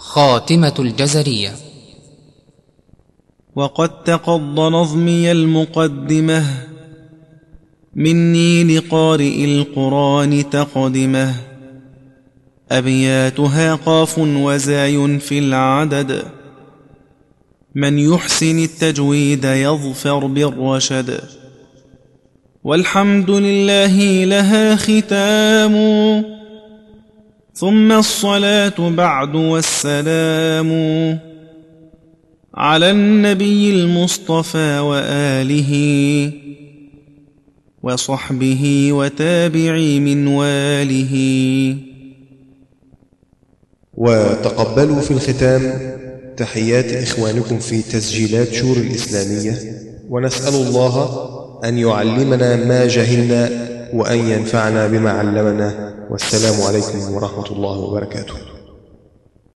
خاتمة الجزرية. وقد تقض نظمي المقدمة مني لقارئ القرآن تقدمة. أبياتها قاف وزاي في العدد من يحسن التجويد يظفر بالرشد. والحمد لله لها ختام ثم الصلاة بعد والسلام على النبي المصطفى وآله وصحبه وتابعي من واله. وتقبلوا في الختام تحيات إخوانكم في تسجيلات شور الإسلامية ونسأل الله أن يعلمنا ما جهلنا وأن ينفعنا بما علمنا. والسلام عليكم ورحمة الله وبركاته.